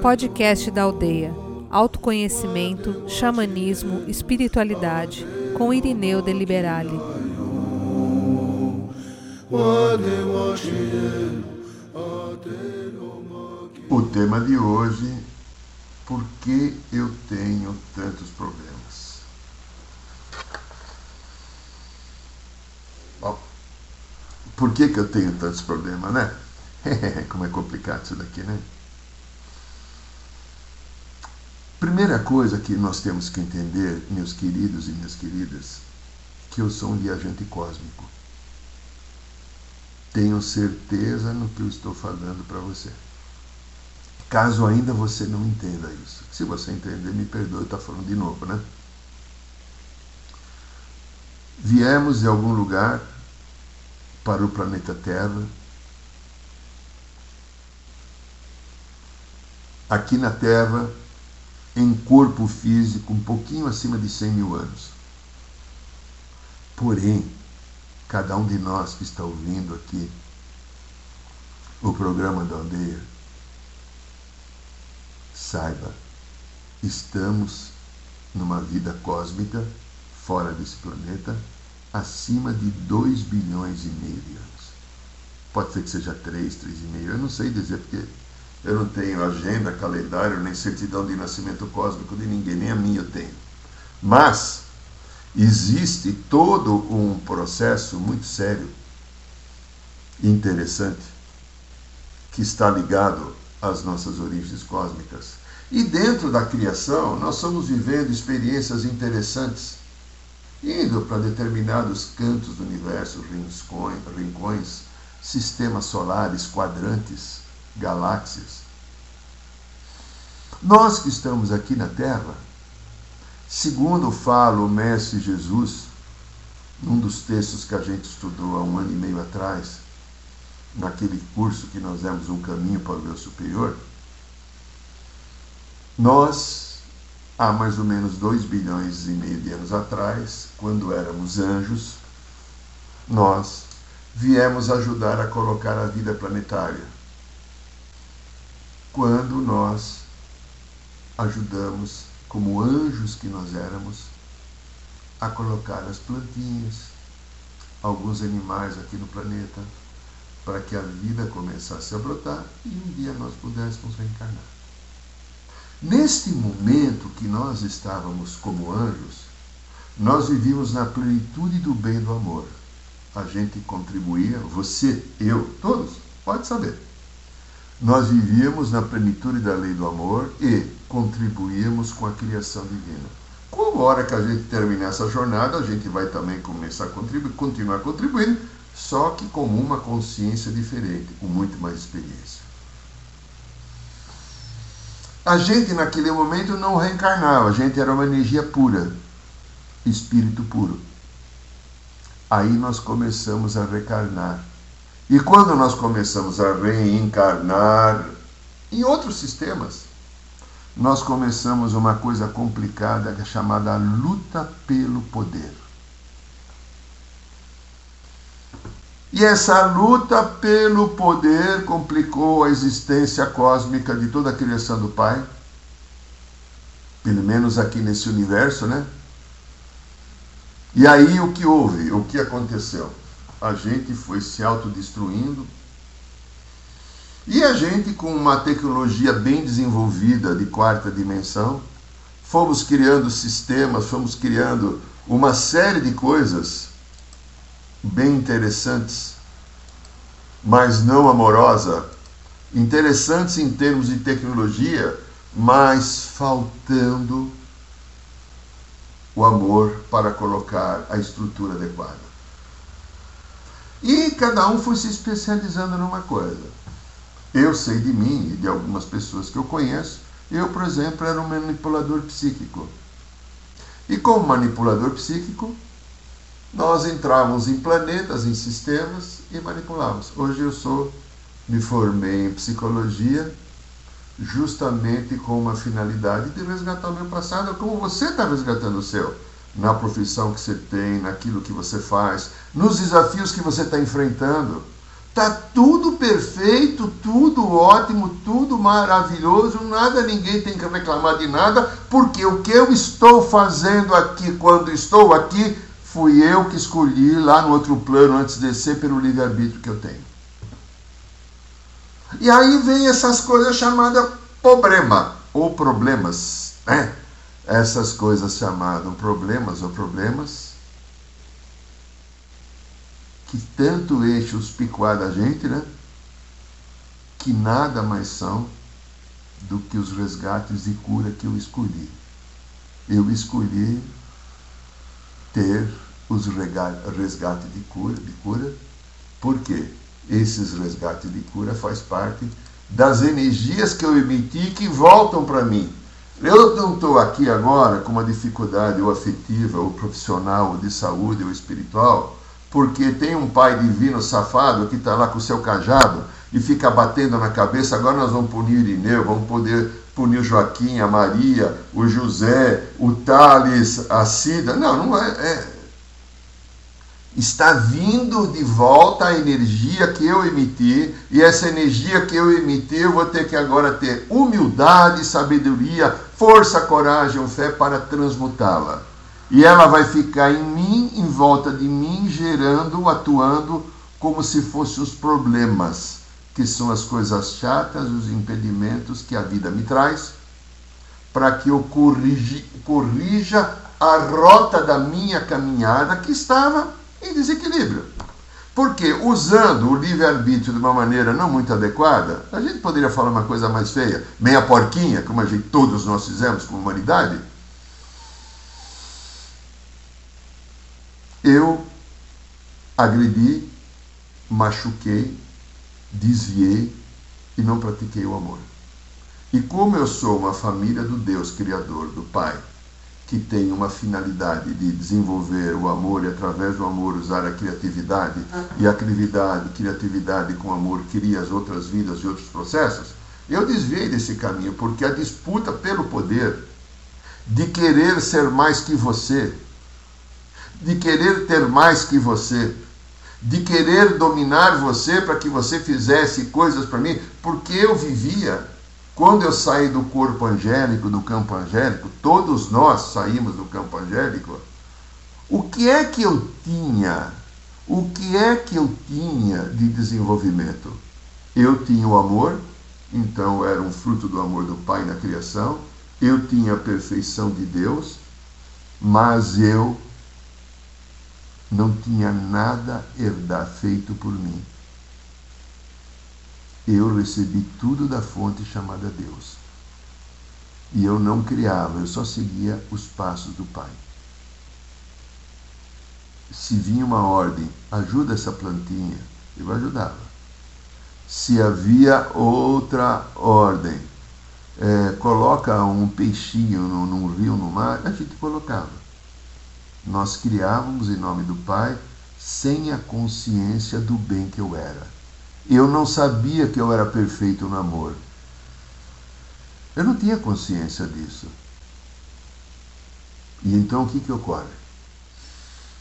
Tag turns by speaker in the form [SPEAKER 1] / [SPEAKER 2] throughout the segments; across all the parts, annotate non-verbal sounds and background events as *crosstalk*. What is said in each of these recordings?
[SPEAKER 1] Podcast da Aldeia. Autoconhecimento, xamanismo, espiritualidade, com Irineu de Liberale.
[SPEAKER 2] O tema de hoje, por que eu tenho tantos problemas? Bom, por que, que eu tenho tantos problemas, né? *laughs* Como é complicado isso daqui, né? Primeira coisa que nós temos que entender, meus queridos e minhas queridas, que eu sou um viajante cósmico. Tenho certeza no que eu estou falando para você. Caso ainda você não entenda isso. Se você entender, me perdoe, está falando de novo, né? Viemos de algum lugar para o planeta Terra. Aqui na Terra, em corpo físico, um pouquinho acima de 100 mil anos. Porém, cada um de nós que está ouvindo aqui o programa da aldeia, saiba, estamos numa vida cósmica fora desse planeta acima de 2 bilhões e meio de anos. Pode ser que seja 3, 3,5, eu não sei dizer porque eu não tenho agenda, calendário, nem certidão de nascimento cósmico de ninguém, nem a minha eu tenho. Mas existe todo um processo muito sério e interessante que está ligado às nossas origens cósmicas. E dentro da criação, nós estamos vivendo experiências interessantes, indo para determinados cantos do universo, rincões, sistemas solares, quadrantes, galáxias. Nós que estamos aqui na Terra, segundo fala o Mestre Jesus, num dos textos que a gente estudou há um ano e meio atrás, naquele curso que nós demos um caminho para o meu superior, nós, há mais ou menos dois bilhões e meio de anos atrás, quando éramos anjos, nós viemos ajudar a colocar a vida planetária. Quando nós ajudamos, como anjos que nós éramos, a colocar as plantinhas, alguns animais aqui no planeta, para que a vida começasse a brotar e um dia nós pudéssemos reencarnar. Neste momento que nós estávamos como anjos, nós vivíamos na plenitude do bem do amor. A gente contribuía, você, eu, todos, pode saber. Nós vivíamos na plenitude da lei do amor e contribuíamos com a criação divina. Como hora que a gente terminar essa jornada, a gente vai também começar a contribuir, continuar contribuindo, só que com uma consciência diferente, com muito mais experiência. A gente naquele momento não reencarnava, a gente era uma energia pura, espírito puro. Aí nós começamos a recarnar. E quando nós começamos a reencarnar em outros sistemas, nós começamos uma coisa complicada é chamada luta pelo poder. E essa luta pelo poder complicou a existência cósmica de toda a criação do Pai, pelo menos aqui nesse universo, né? E aí o que houve? O que aconteceu? A gente foi se autodestruindo, e a gente, com uma tecnologia bem desenvolvida de quarta dimensão, fomos criando sistemas, fomos criando uma série de coisas bem interessantes, mas não amorosa, interessantes em termos de tecnologia, mas faltando o amor para colocar a estrutura adequada. E cada um foi se especializando numa coisa. Eu sei de mim e de algumas pessoas que eu conheço. Eu, por exemplo, era um manipulador psíquico. E como manipulador psíquico, nós entrávamos em planetas, em sistemas e manipulávamos. Hoje eu sou, me formei em psicologia justamente com uma finalidade de resgatar o meu passado, como você está resgatando o seu, na profissão que você tem, naquilo que você faz, nos desafios que você está enfrentando Tá tudo perfeito, tudo ótimo, tudo maravilhoso, nada, ninguém tem que reclamar de nada, porque o que eu estou fazendo aqui quando estou aqui, fui eu que escolhi lá no outro plano antes de descer pelo livre-arbítrio que eu tenho. E aí vem essas coisas chamadas problema ou problemas, né? Essas coisas chamadas problemas ou problemas que tanto enchem os picuar da gente, né? Que nada mais são do que os resgates de cura que eu escolhi. Eu escolhi ter os resgates de cura, de cura, porque esses resgates de cura faz parte das energias que eu emiti que voltam para mim. Eu não estou aqui agora com uma dificuldade ou afetiva, ou profissional, ou de saúde, ou espiritual, porque tem um pai divino safado que está lá com o seu cajado e fica batendo na cabeça, agora nós vamos punir Irineu, vamos poder punir Joaquim, a Maria, o José, o Thales, a Cida. Não, não é, é está vindo de volta a energia que eu emiti, e essa energia que eu emiti, eu vou ter que agora ter humildade, sabedoria, força, coragem, fé para transmutá-la. E ela vai ficar em mim, em volta de mim, gerando, atuando como se fossem os problemas, que são as coisas chatas, os impedimentos que a vida me traz, para que eu corrija, corrija a rota da minha caminhada que estava em desequilíbrio. Porque usando o livre-arbítrio de uma maneira não muito adequada, a gente poderia falar uma coisa mais feia, meia porquinha, como a gente todos nós fizemos como humanidade, eu agredi, machuquei, desviei e não pratiquei o amor. E como eu sou uma família do Deus Criador, do Pai, que tem uma finalidade de desenvolver o amor e através do amor usar a criatividade e a criatividade, criatividade com amor cria as outras vidas e outros processos, eu desviei desse caminho porque a disputa pelo poder de querer ser mais que você, de querer ter mais que você, de querer dominar você para que você fizesse coisas para mim, porque eu vivia quando eu saí do corpo angélico, do campo angélico, todos nós saímos do campo angélico, o que é que eu tinha? O que é que eu tinha de desenvolvimento? Eu tinha o amor, então era um fruto do amor do Pai na criação, eu tinha a perfeição de Deus, mas eu não tinha nada herdar feito por mim eu recebi tudo da fonte chamada Deus. E eu não criava, eu só seguia os passos do Pai. Se vinha uma ordem, ajuda essa plantinha, eu ajudava. Se havia outra ordem, é, coloca um peixinho no, num rio, no mar, a gente colocava. Nós criávamos em nome do Pai sem a consciência do bem que eu era. Eu não sabia que eu era perfeito no amor. Eu não tinha consciência disso. E então o que, que ocorre?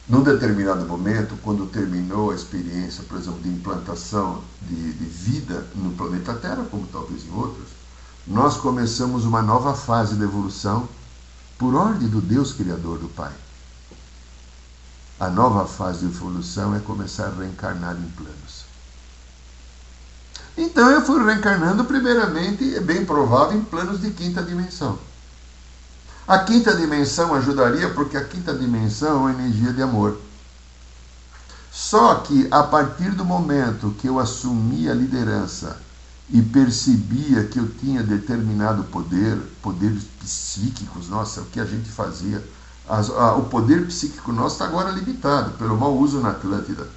[SPEAKER 2] Num determinado momento, quando terminou a experiência, por exemplo, de implantação de, de vida no planeta Terra, como talvez em outros, nós começamos uma nova fase de evolução por ordem do Deus Criador do Pai. A nova fase de evolução é começar a reencarnar em planos. Então eu fui reencarnando, primeiramente, é bem provável, em planos de quinta dimensão. A quinta dimensão ajudaria porque a quinta dimensão é energia de amor. Só que a partir do momento que eu assumi a liderança e percebia que eu tinha determinado poder, poderes psíquicos, nossa, o que a gente fazia, as, a, o poder psíquico nosso está agora limitado pelo mau uso na Atlântida.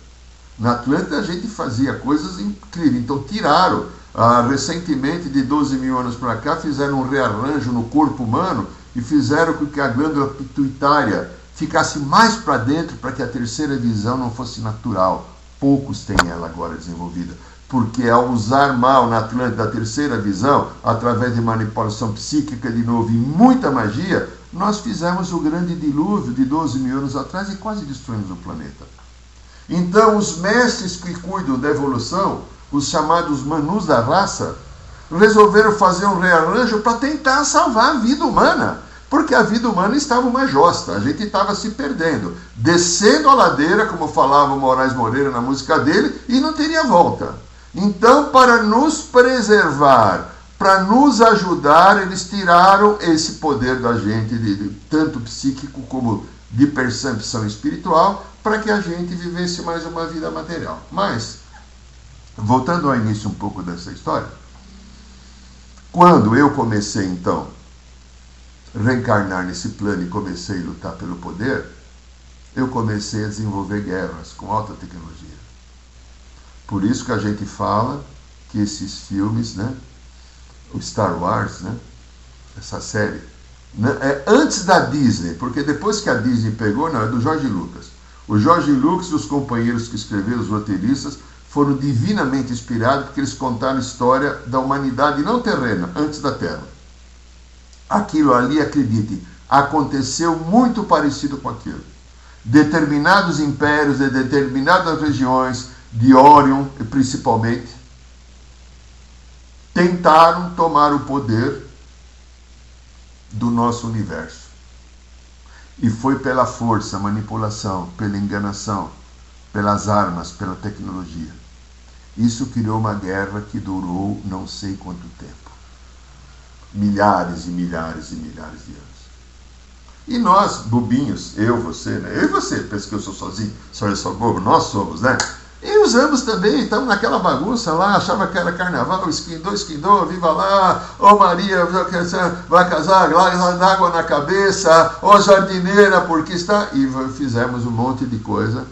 [SPEAKER 2] Na Atlântida a gente fazia coisas incríveis. Então tiraram, ah, recentemente, de 12 mil anos para cá, fizeram um rearranjo no corpo humano e fizeram com que a glândula pituitária ficasse mais para dentro para que a terceira visão não fosse natural. Poucos têm ela agora desenvolvida. Porque ao usar mal na Atlântida a terceira visão, através de manipulação psíquica de novo e muita magia, nós fizemos o grande dilúvio de 12 mil anos atrás e quase destruímos o planeta. Então, os mestres que cuidam da evolução, os chamados manus da raça, resolveram fazer um rearranjo para tentar salvar a vida humana, porque a vida humana estava uma josta, a gente estava se perdendo, descendo a ladeira, como falava o Moraes Moreira na música dele, e não teria volta. Então, para nos preservar, para nos ajudar, eles tiraram esse poder da gente, de, de, tanto psíquico como de percepção espiritual, para que a gente vivesse mais uma vida material. Mas, voltando ao início um pouco dessa história, quando eu comecei então reencarnar nesse plano e comecei a lutar pelo poder, eu comecei a desenvolver guerras com alta tecnologia. Por isso que a gente fala que esses filmes, né, o Star Wars, né, essa série, né, é antes da Disney, porque depois que a Disney pegou, não, é do Jorge Lucas. O Jorge Lucas e os companheiros que escreveram, os roteiristas, foram divinamente inspirados porque eles contaram a história da humanidade não terrena, antes da Terra. Aquilo ali, acredite, aconteceu muito parecido com aquilo. Determinados impérios de determinadas regiões, de Orion principalmente, tentaram tomar o poder do nosso universo. E foi pela força, manipulação, pela enganação, pelas armas, pela tecnologia. Isso criou uma guerra que durou não sei quanto tempo milhares e milhares e milhares de anos. E nós, bobinhos, eu, você, né? Eu e você, pensa que eu sou sozinho, só eu sou bobo, nós somos, né? E usamos também, estamos naquela bagunça lá, achava que era carnaval, esquindou, esquindou, viva lá, ô oh Maria, vai casar, lá água na cabeça, ô oh jardineira, porque está. E fizemos um monte de coisa.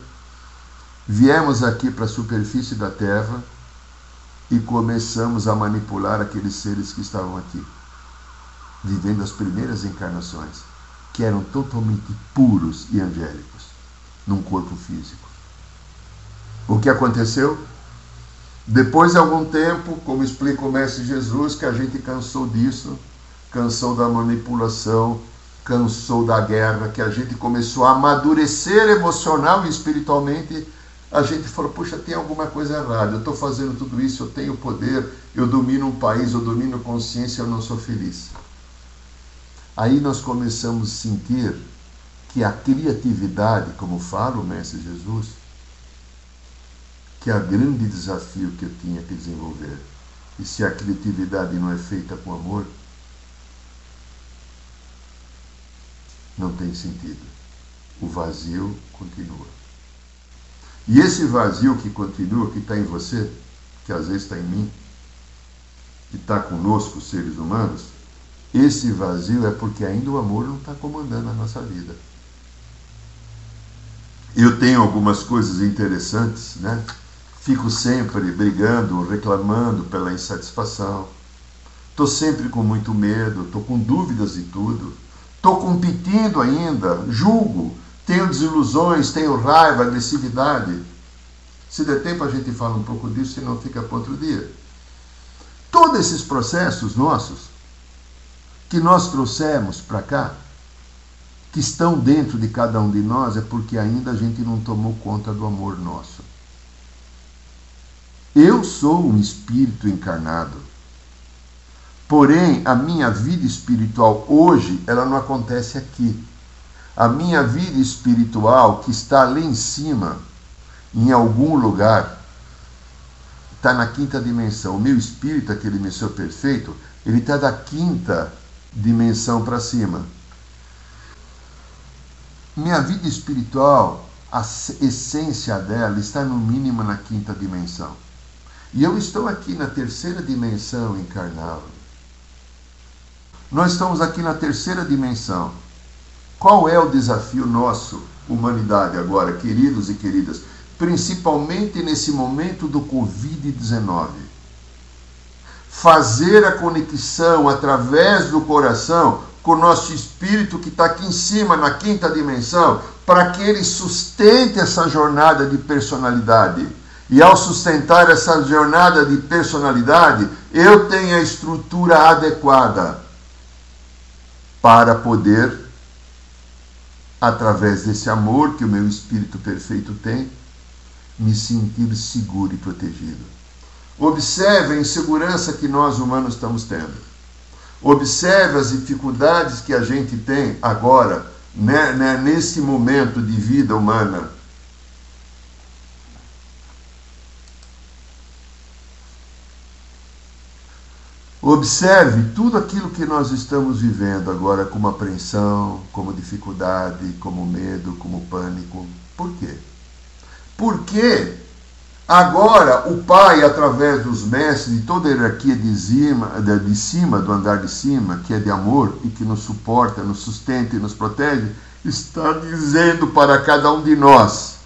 [SPEAKER 2] Viemos aqui para a superfície da terra e começamos a manipular aqueles seres que estavam aqui, vivendo as primeiras encarnações, que eram totalmente puros e angélicos, num corpo físico. O que aconteceu? Depois de algum tempo, como explica o Mestre Jesus, que a gente cansou disso, cansou da manipulação, cansou da guerra, que a gente começou a amadurecer emocional e espiritualmente, a gente falou: puxa, tem alguma coisa errada, eu estou fazendo tudo isso, eu tenho poder, eu domino um país, eu domino consciência, eu não sou feliz. Aí nós começamos a sentir que a criatividade, como fala o Mestre Jesus, que é o grande desafio que eu tinha que desenvolver. E se a criatividade não é feita com amor, não tem sentido. O vazio continua. E esse vazio que continua, que está em você, que às vezes está em mim, que está conosco, os seres humanos, esse vazio é porque ainda o amor não está comandando a nossa vida. Eu tenho algumas coisas interessantes, né? Fico sempre brigando, reclamando pela insatisfação. Estou sempre com muito medo, estou com dúvidas de tudo. Estou competindo ainda, julgo, tenho desilusões, tenho raiva, agressividade. Se der tempo a gente fala um pouco disso, senão fica para outro dia. Todos esses processos nossos que nós trouxemos para cá, que estão dentro de cada um de nós, é porque ainda a gente não tomou conta do amor nosso. Eu sou um espírito encarnado. Porém, a minha vida espiritual hoje, ela não acontece aqui. A minha vida espiritual, que está ali em cima, em algum lugar, está na quinta dimensão. O meu espírito, aquele meu ser perfeito, ele está da quinta dimensão para cima. Minha vida espiritual, a essência dela está no mínimo na quinta dimensão. E eu estou aqui na terceira dimensão encarnado. Nós estamos aqui na terceira dimensão. Qual é o desafio nosso, humanidade, agora, queridos e queridas? Principalmente nesse momento do Covid-19. Fazer a conexão através do coração com o nosso espírito que está aqui em cima, na quinta dimensão, para que ele sustente essa jornada de personalidade e ao sustentar essa jornada de personalidade, eu tenho a estrutura adequada para poder, através desse amor que o meu espírito perfeito tem, me sentir seguro e protegido. Observe a insegurança que nós humanos estamos tendo. Observe as dificuldades que a gente tem agora, né, né, nesse momento de vida humana. Observe tudo aquilo que nós estamos vivendo agora como apreensão, como dificuldade, como medo, como pânico. Por quê? Porque agora o Pai, através dos mestres de toda a hierarquia de cima, de cima, do andar de cima, que é de amor e que nos suporta, nos sustenta e nos protege, está dizendo para cada um de nós: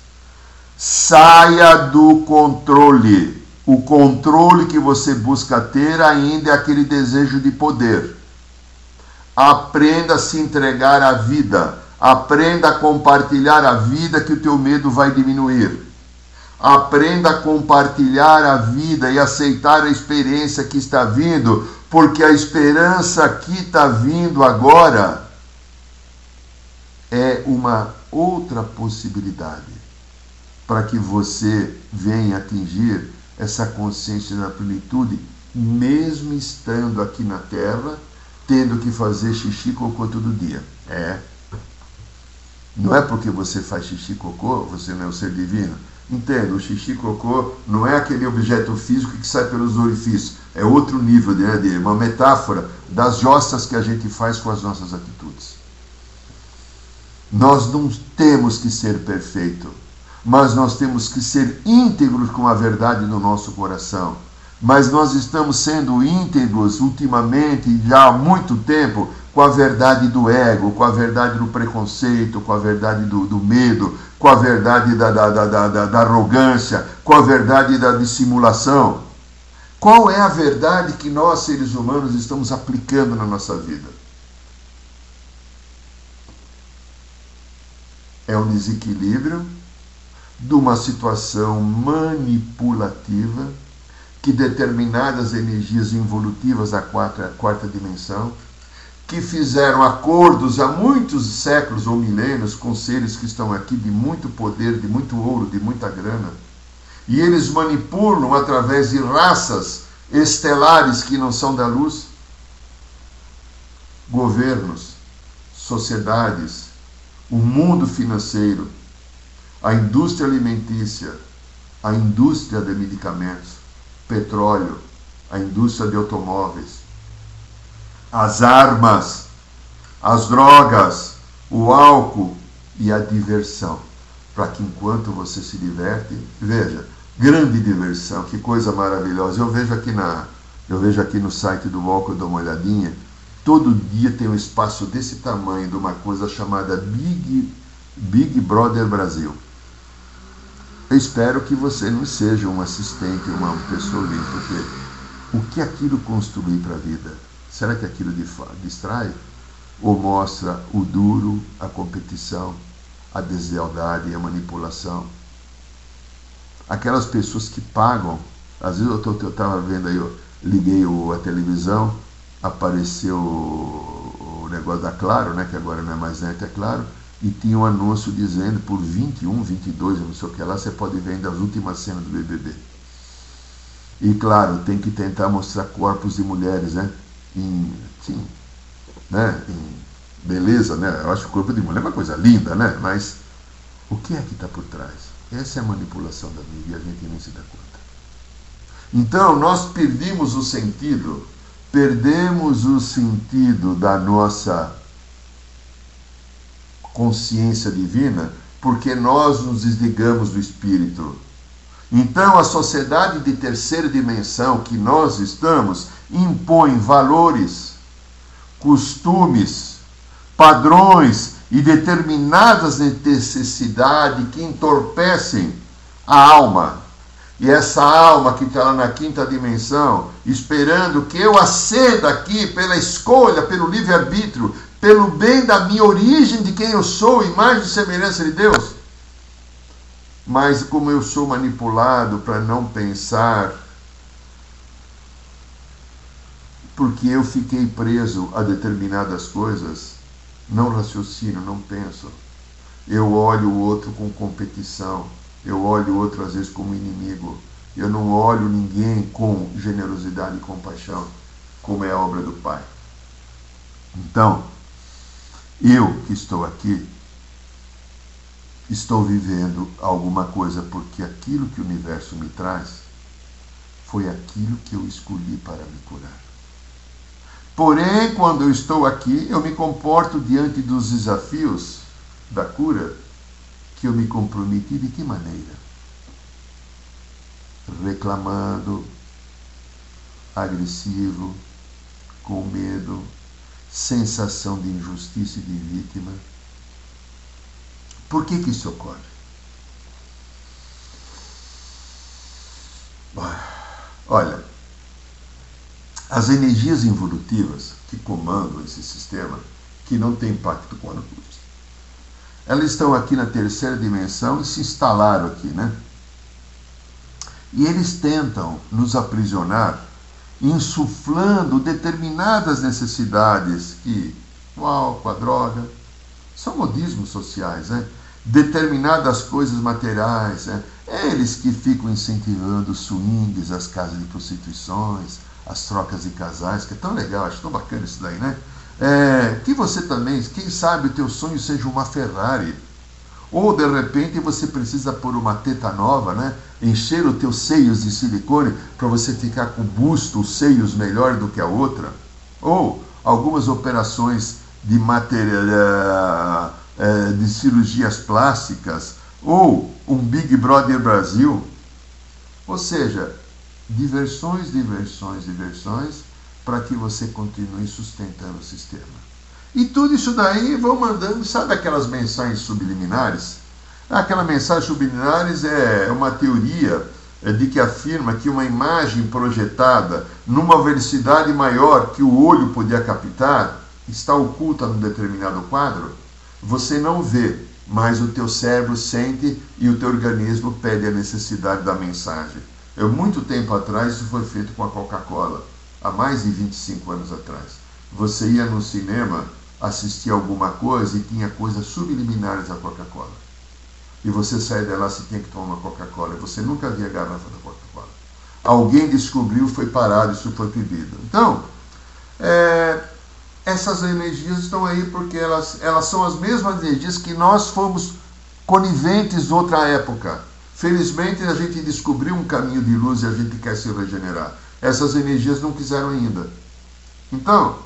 [SPEAKER 2] saia do controle o controle que você busca ter ainda é aquele desejo de poder. Aprenda a se entregar à vida. Aprenda a compartilhar a vida que o teu medo vai diminuir. Aprenda a compartilhar a vida e aceitar a experiência que está vindo, porque a esperança que está vindo agora é uma outra possibilidade para que você venha atingir essa consciência da plenitude, mesmo estando aqui na Terra, tendo que fazer xixi cocô todo dia. É. Não é porque você faz xixi cocô, você não é o ser divino. Entenda, o xixi cocô não é aquele objeto físico que sai pelos orifícios. É outro nível, né, de uma metáfora das jostas que a gente faz com as nossas atitudes. Nós não temos que ser perfeito mas nós temos que ser íntegros com a verdade no nosso coração. Mas nós estamos sendo íntegros ultimamente, já há muito tempo, com a verdade do ego, com a verdade do preconceito, com a verdade do, do medo, com a verdade da, da, da, da, da arrogância, com a verdade da dissimulação. Qual é a verdade que nós, seres humanos, estamos aplicando na nossa vida? É um desequilíbrio de uma situação manipulativa que determinadas energias involutivas da quarta, quarta dimensão, que fizeram acordos há muitos séculos ou milênios com seres que estão aqui de muito poder, de muito ouro, de muita grana, e eles manipulam através de raças estelares que não são da luz, governos, sociedades, o mundo financeiro, a indústria alimentícia, a indústria de medicamentos, petróleo, a indústria de automóveis, as armas, as drogas, o álcool e a diversão. Para que enquanto você se diverte, veja, grande diversão, que coisa maravilhosa. Eu vejo aqui na, eu vejo aqui no site do Walker, eu dou uma olhadinha. Todo dia tem um espaço desse tamanho de uma coisa chamada Big, Big Brother Brasil. Eu espero que você não seja um assistente, uma pessoa livre, porque o que aquilo construir para a vida? Será que aquilo distrai? Ou mostra o duro, a competição, a deslealdade e a manipulação? Aquelas pessoas que pagam, às vezes eu estava vendo aí, eu liguei a televisão, apareceu o negócio da Claro, né, que agora não é mais net, é Claro, e tinha um anúncio dizendo por 21, 22, não sei o que lá, você pode ver ainda as últimas cenas do BBB. E claro, tem que tentar mostrar corpos de mulheres, né? Em, sim, né? Em beleza, né? Eu acho que o corpo de mulher é uma coisa linda, né? Mas o que é que está por trás? Essa é a manipulação da vida e a gente nem se dá conta. Então, nós perdemos o sentido, perdemos o sentido da nossa consciência divina porque nós nos desligamos do espírito. Então, a sociedade de terceira dimensão que nós estamos impõe valores, costumes, padrões e determinadas necessidades que entorpecem a alma. E essa alma que está lá na quinta dimensão, esperando que eu aceda aqui pela escolha, pelo livre-arbítrio, pelo bem da minha origem, de quem eu sou, imagem e semelhança de Deus. Mas como eu sou manipulado para não pensar, porque eu fiquei preso a determinadas coisas, não raciocino, não penso. Eu olho o outro com competição, eu olho outro às vezes como inimigo. Eu não olho ninguém com generosidade e compaixão, como é a obra do Pai. Então, eu que estou aqui, estou vivendo alguma coisa porque aquilo que o universo me traz foi aquilo que eu escolhi para me curar. Porém, quando eu estou aqui, eu me comporto diante dos desafios da cura que eu me comprometi de que maneira? Reclamando, agressivo, com medo, sensação de injustiça e de vítima. Por que, que isso ocorre? Olha, as energias involutivas que comandam esse sistema, que não tem pacto com a luz, elas estão aqui na terceira dimensão e se instalaram aqui, né? E eles tentam nos aprisionar, insuflando determinadas necessidades que, o álcool, a droga, são modismos sociais, né? Determinadas coisas materiais, né? Eles que ficam incentivando os swings, as casas de prostituições, as trocas de casais, que é tão legal, acho tão bacana isso daí, né? É, que você também, quem sabe o teu sonho seja uma Ferrari. Ou de repente você precisa pôr uma teta nova, né? Encher os teus seios de silicone para você ficar com o busto, os seios melhor do que a outra. Ou algumas operações de material, é, de cirurgias plásticas, ou um Big Brother Brasil. Ou seja, diversões, diversões, diversões para que você continue sustentando o sistema. E tudo isso daí vão mandando, sabe aquelas mensagens subliminares? Aquela mensagem subliminares é uma teoria é, de que afirma que uma imagem projetada numa velocidade maior que o olho podia captar está oculta num determinado quadro. Você não vê, mas o teu cérebro sente e o teu organismo pede a necessidade da mensagem. Eu, muito tempo atrás, isso foi feito com a Coca-Cola há mais de 25 anos atrás. Você ia no cinema assistir alguma coisa e tinha coisas subliminares da Coca-Cola. E você saía de lá se tinha que tomar uma Coca-Cola. E você nunca via a garrafa da Coca-Cola. Alguém descobriu, foi parado, isso foi proibido. Então, é, essas energias estão aí porque elas, elas são as mesmas energias que nós fomos coniventes outra época. Felizmente a gente descobriu um caminho de luz e a gente quer se regenerar essas energias não quiseram ainda. Então,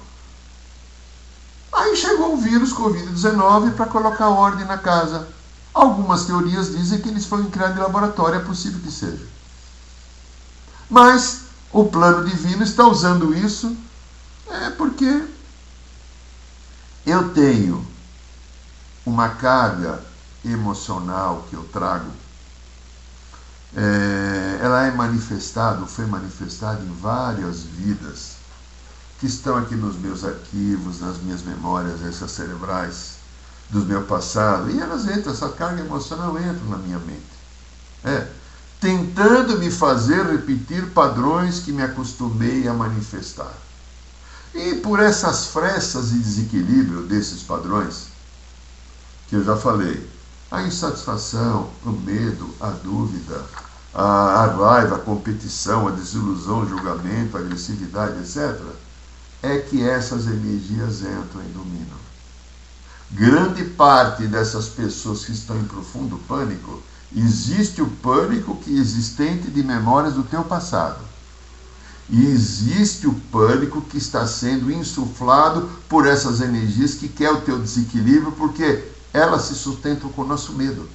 [SPEAKER 2] aí chegou o vírus Covid-19 para colocar ordem na casa. Algumas teorias dizem que eles foram criados em laboratório, é possível que seja. Mas o plano divino está usando isso é porque eu tenho uma carga emocional que eu trago é, ela é manifestada, foi manifestada em várias vidas que estão aqui nos meus arquivos, nas minhas memórias essas cerebrais do meu passado, e elas entram, essa carga emocional entra na minha mente. É, tentando me fazer repetir padrões que me acostumei a manifestar. E por essas frestas e desequilíbrio desses padrões, que eu já falei, a insatisfação, o medo, a dúvida, a, a raiva, a competição, a desilusão, o julgamento, a agressividade, etc., é que essas energias entram e dominam. Grande parte dessas pessoas que estão em profundo pânico, existe o pânico que é existente de memórias do teu passado. E existe o pânico que está sendo insuflado por essas energias que quer o teu desequilíbrio, porque elas se sustentam com o nosso medo.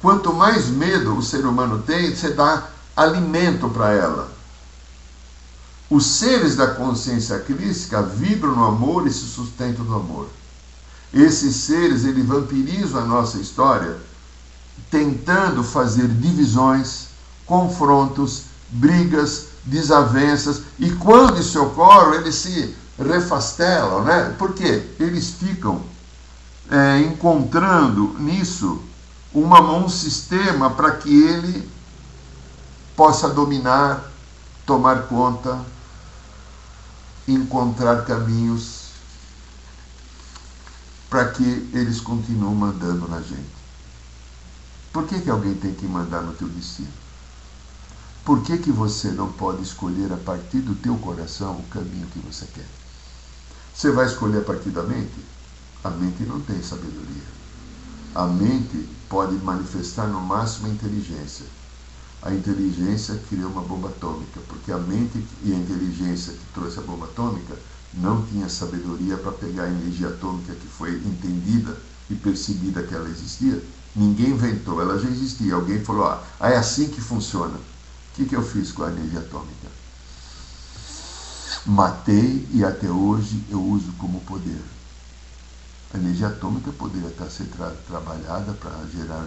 [SPEAKER 2] Quanto mais medo o ser humano tem, você dá alimento para ela. Os seres da consciência crística vibram no amor e se sustentam no amor. Esses seres, eles vampirizam a nossa história, tentando fazer divisões, confrontos, brigas, desavenças, e quando isso ocorre, eles se refastelam, né? Porque eles ficam é, encontrando nisso uma, um sistema para que ele possa dominar, tomar conta, encontrar caminhos para que eles continuem mandando na gente. Por que, que alguém tem que mandar no teu destino? Por que, que você não pode escolher a partir do teu coração o caminho que você quer? Você vai escolher a partir da mente? A mente não tem sabedoria. A mente pode manifestar no máximo a inteligência. A inteligência criou uma bomba atômica, porque a mente e a inteligência que trouxe a bomba atômica não tinha sabedoria para pegar a energia atômica que foi entendida e percebida que ela existia. Ninguém inventou, ela já existia. Alguém falou: ah, é assim que funciona. O que, que eu fiz com a energia atômica? Matei e até hoje eu uso como poder. A energia atômica poderia estar ser tra trabalhada para gerar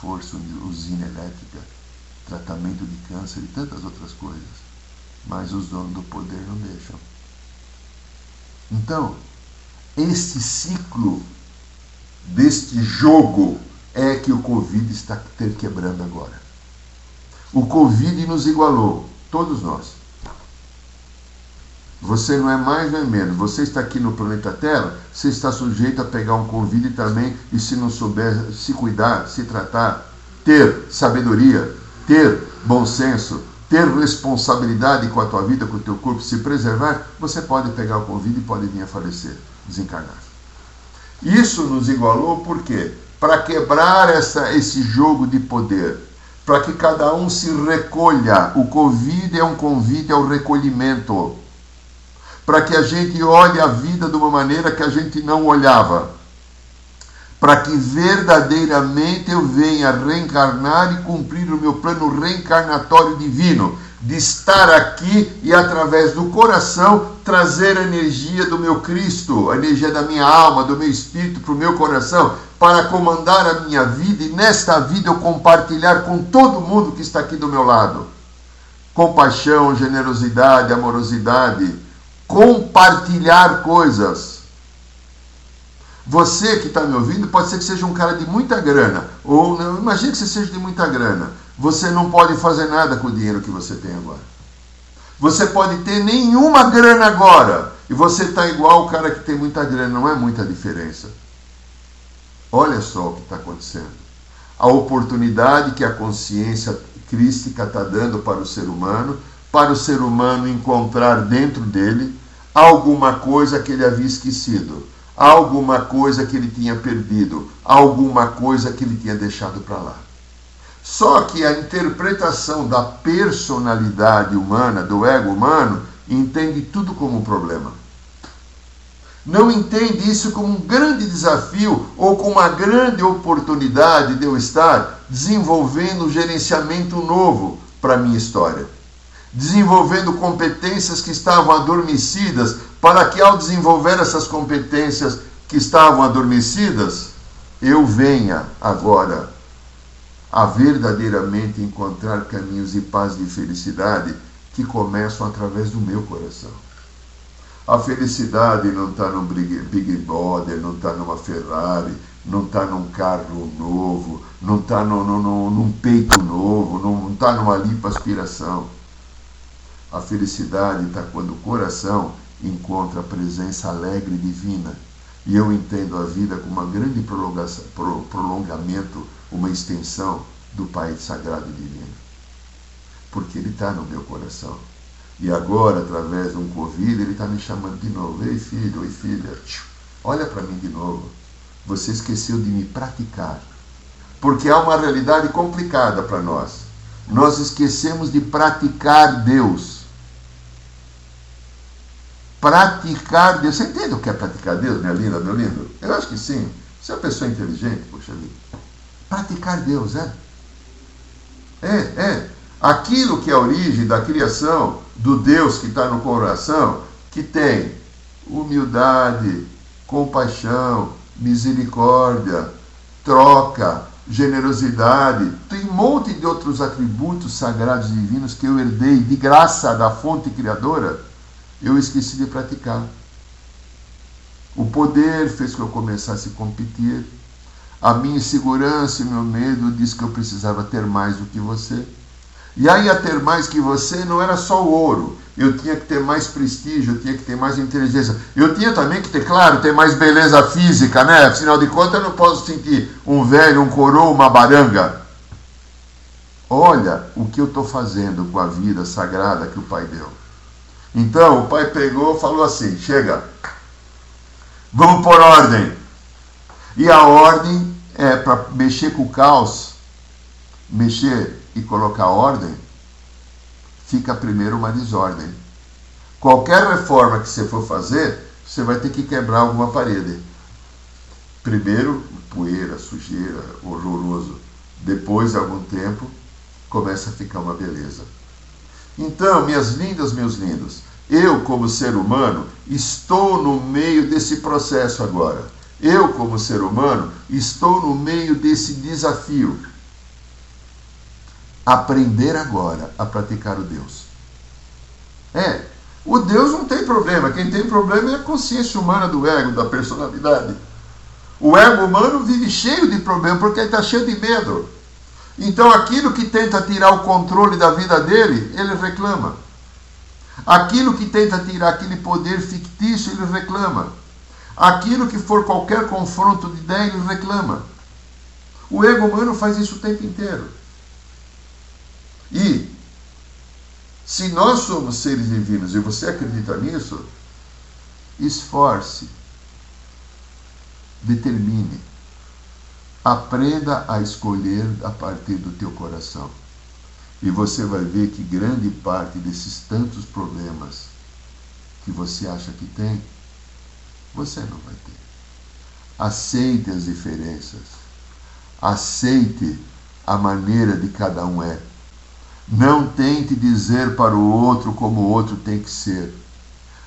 [SPEAKER 2] força, usina elétrica, tratamento de câncer e tantas outras coisas. Mas os donos do poder não deixam. Então, este ciclo deste jogo é que o Covid está quebrando agora. O Covid nos igualou, todos nós. Você não é mais nem menos. Você está aqui no planeta Terra, você está sujeito a pegar um Covid também e se não souber se cuidar, se tratar, ter sabedoria, ter bom senso, ter responsabilidade com a tua vida, com o teu corpo, se preservar, você pode pegar o Covid e pode vir a falecer, desencarnar. Isso nos igualou por quê? Para quebrar essa, esse jogo de poder para que cada um se recolha. O Covid é um convite ao recolhimento. Para que a gente olhe a vida de uma maneira que a gente não olhava. Para que verdadeiramente eu venha reencarnar e cumprir o meu plano reencarnatório divino, de estar aqui e através do coração trazer a energia do meu Cristo, a energia da minha alma, do meu espírito para o meu coração, para comandar a minha vida e nesta vida eu compartilhar com todo mundo que está aqui do meu lado. Compaixão, generosidade, amorosidade, compartilhar coisas. Você que está me ouvindo pode ser que seja um cara de muita grana, ou imagine que você seja de muita grana. Você não pode fazer nada com o dinheiro que você tem agora. Você pode ter nenhuma grana agora e você está igual o cara que tem muita grana, não é muita diferença. Olha só o que está acontecendo. A oportunidade que a consciência crística está dando para o ser humano, para o ser humano encontrar dentro dele alguma coisa que ele havia esquecido, alguma coisa que ele tinha perdido, alguma coisa que ele tinha deixado para lá. Só que a interpretação da personalidade humana, do ego humano, entende tudo como um problema não entende isso como um grande desafio ou como uma grande oportunidade de eu estar desenvolvendo um gerenciamento novo para a minha história. Desenvolvendo competências que estavam adormecidas, para que ao desenvolver essas competências que estavam adormecidas, eu venha agora a verdadeiramente encontrar caminhos de paz e felicidade que começam através do meu coração. A felicidade não está num Big Brother, não está numa Ferrari, não está num carro novo, não está no, num peito novo, não está numa lipoaspiração. A felicidade está quando o coração encontra a presença alegre divina. E eu entendo a vida como uma grande prolongamento, uma extensão do Pai Sagrado Divino. Porque Ele está no meu coração. E agora, através de um Covid, ele está me chamando de novo. Ei, filho, oi, filha, olha para mim de novo. Você esqueceu de me praticar. Porque há uma realidade complicada para nós. Nós esquecemos de praticar Deus. Praticar Deus. Você entende o que é praticar Deus, minha linda, meu lindo? Eu acho que sim. Você é uma pessoa inteligente, poxa vida. Praticar Deus, é? É, é. Aquilo que é a origem da criação, do Deus que está no coração, que tem humildade, compaixão, misericórdia, troca, generosidade, tem um monte de outros atributos sagrados e divinos que eu herdei de graça da fonte criadora, eu esqueci de praticar. O poder fez que eu começasse a competir. A minha insegurança e meu medo disse que eu precisava ter mais do que você. E aí a ter mais que você não era só o ouro. Eu tinha que ter mais prestígio, eu tinha que ter mais inteligência. Eu tinha também que ter, claro, ter mais beleza física, né? Afinal de contas, eu não posso sentir um velho, um coroa, uma baranga. Olha o que eu estou fazendo com a vida sagrada que o Pai deu. Então o Pai pegou e falou assim: chega, vamos por ordem. E a ordem é para mexer com o caos, mexer e colocar ordem, fica primeiro uma desordem. Qualquer reforma que você for fazer, você vai ter que quebrar alguma parede. Primeiro, poeira, sujeira, horroroso. Depois de algum tempo, começa a ficar uma beleza. Então, minhas lindas, meus lindos, eu, como ser humano, estou no meio desse processo agora. Eu, como ser humano, estou no meio desse desafio aprender agora a praticar o Deus. É, o Deus não tem problema, quem tem problema é a consciência humana do ego, da personalidade. O ego humano vive cheio de problemas porque está cheio de medo. Então aquilo que tenta tirar o controle da vida dele, ele reclama. Aquilo que tenta tirar aquele poder fictício, ele reclama. Aquilo que for qualquer confronto de ideia, ele reclama. O ego humano faz isso o tempo inteiro. E se nós somos seres divinos e você acredita nisso, esforce, determine, aprenda a escolher a partir do teu coração. E você vai ver que grande parte desses tantos problemas que você acha que tem, você não vai ter. Aceite as diferenças. Aceite a maneira de cada um é. Não tente dizer para o outro como o outro tem que ser.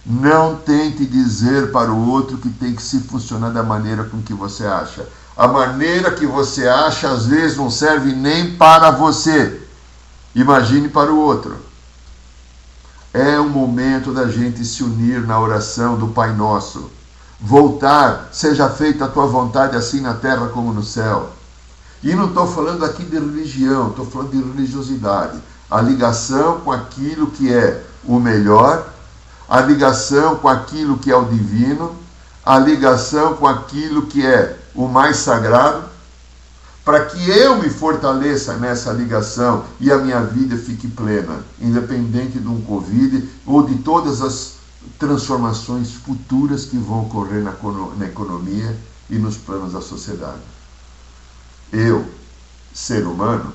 [SPEAKER 2] Não tente dizer para o outro que tem que se funcionar da maneira com que você acha. A maneira que você acha às vezes não serve nem para você. Imagine para o outro. É o momento da gente se unir na oração do Pai Nosso. Voltar, seja feita a tua vontade assim na terra como no céu. E não estou falando aqui de religião, estou falando de religiosidade. A ligação com aquilo que é o melhor, a ligação com aquilo que é o divino, a ligação com aquilo que é o mais sagrado, para que eu me fortaleça nessa ligação e a minha vida fique plena, independente de um Covid ou de todas as transformações futuras que vão ocorrer na, na economia e nos planos da sociedade. Eu, ser humano,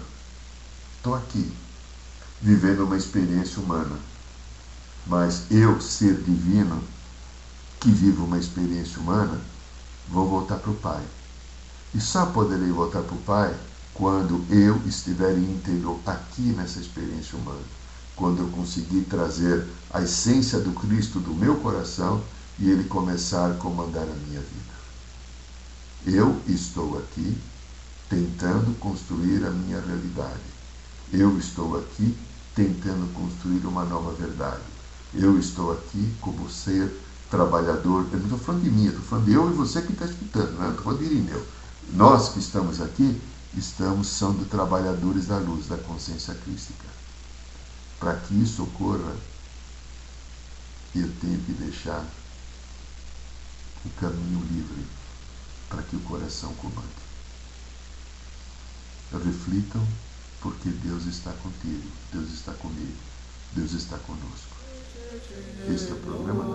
[SPEAKER 2] estou aqui, vivendo uma experiência humana. Mas eu, ser divino, que vivo uma experiência humana, vou voltar para o Pai. E só poderei voltar para o Pai quando eu estiver íntegro aqui nessa experiência humana. Quando eu conseguir trazer a essência do Cristo do meu coração e Ele começar a comandar a minha vida. Eu estou aqui tentando construir a minha realidade. Eu estou aqui tentando construir uma nova verdade. Eu estou aqui como ser trabalhador. Eu não estou falando de mim, estou falando de eu e você que está escutando, não, estou falando de Irineu. Nós que estamos aqui, estamos sendo trabalhadores da luz, da consciência crística. Para que isso ocorra, eu tenho que deixar o caminho livre para que o coração comande reflitam, porque Deus está contigo, Deus está comigo, Deus está conosco. Este é o programa
[SPEAKER 1] da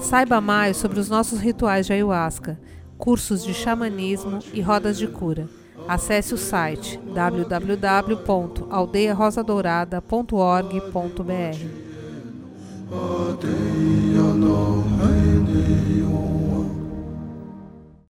[SPEAKER 1] Saiba mais sobre os nossos rituais de ayahuasca, cursos de xamanismo e rodas de cura. Acesse o site www.aldeiarosadourada.org.br.